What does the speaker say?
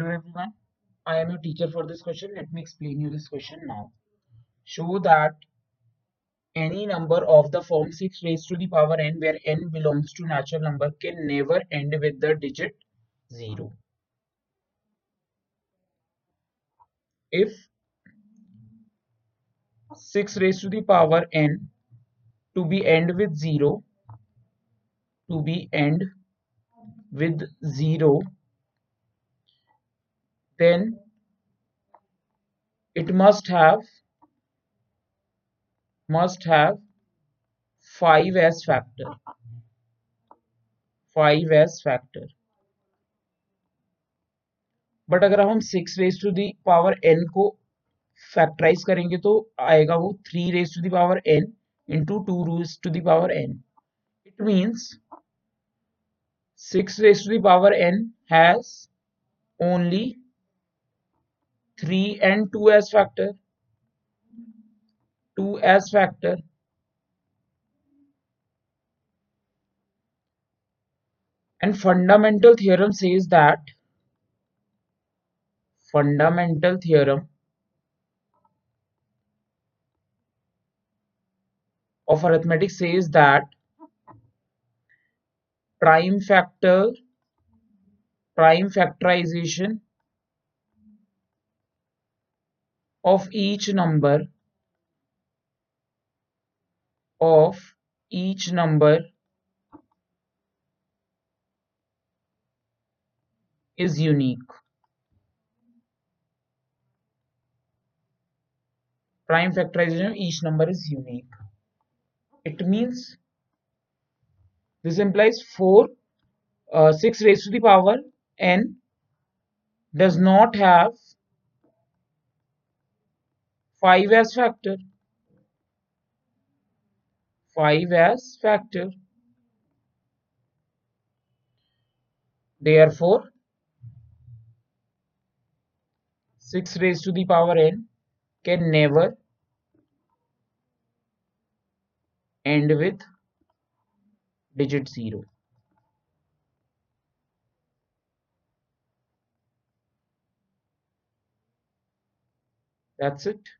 Hello everyone, I am your teacher for this question. Let me explain you this question now. Show that any number of the form 6 raised to the power n where n belongs to natural number can never end with the digit 0. If 6 raised to the power n to be end with 0 to be end with 0 then it must have must have 5 as factor 5 as factor. But अगर हम six raise to the power n को factorise करेंगे तो आएगा वो three raise to the power n into two raise to the power n it means six raise to the power n has only 3 and 2 as factor 2 as factor and fundamental theorem says that fundamental theorem of arithmetic says that prime factor prime factorization of each number of each number is unique. Prime factorization of each number is unique. It means this implies 4 uh, 6 raised to the power n does not have 5 as factor. 5 as factor. Therefore 6 raised to the power n can never end with digit 0 that's it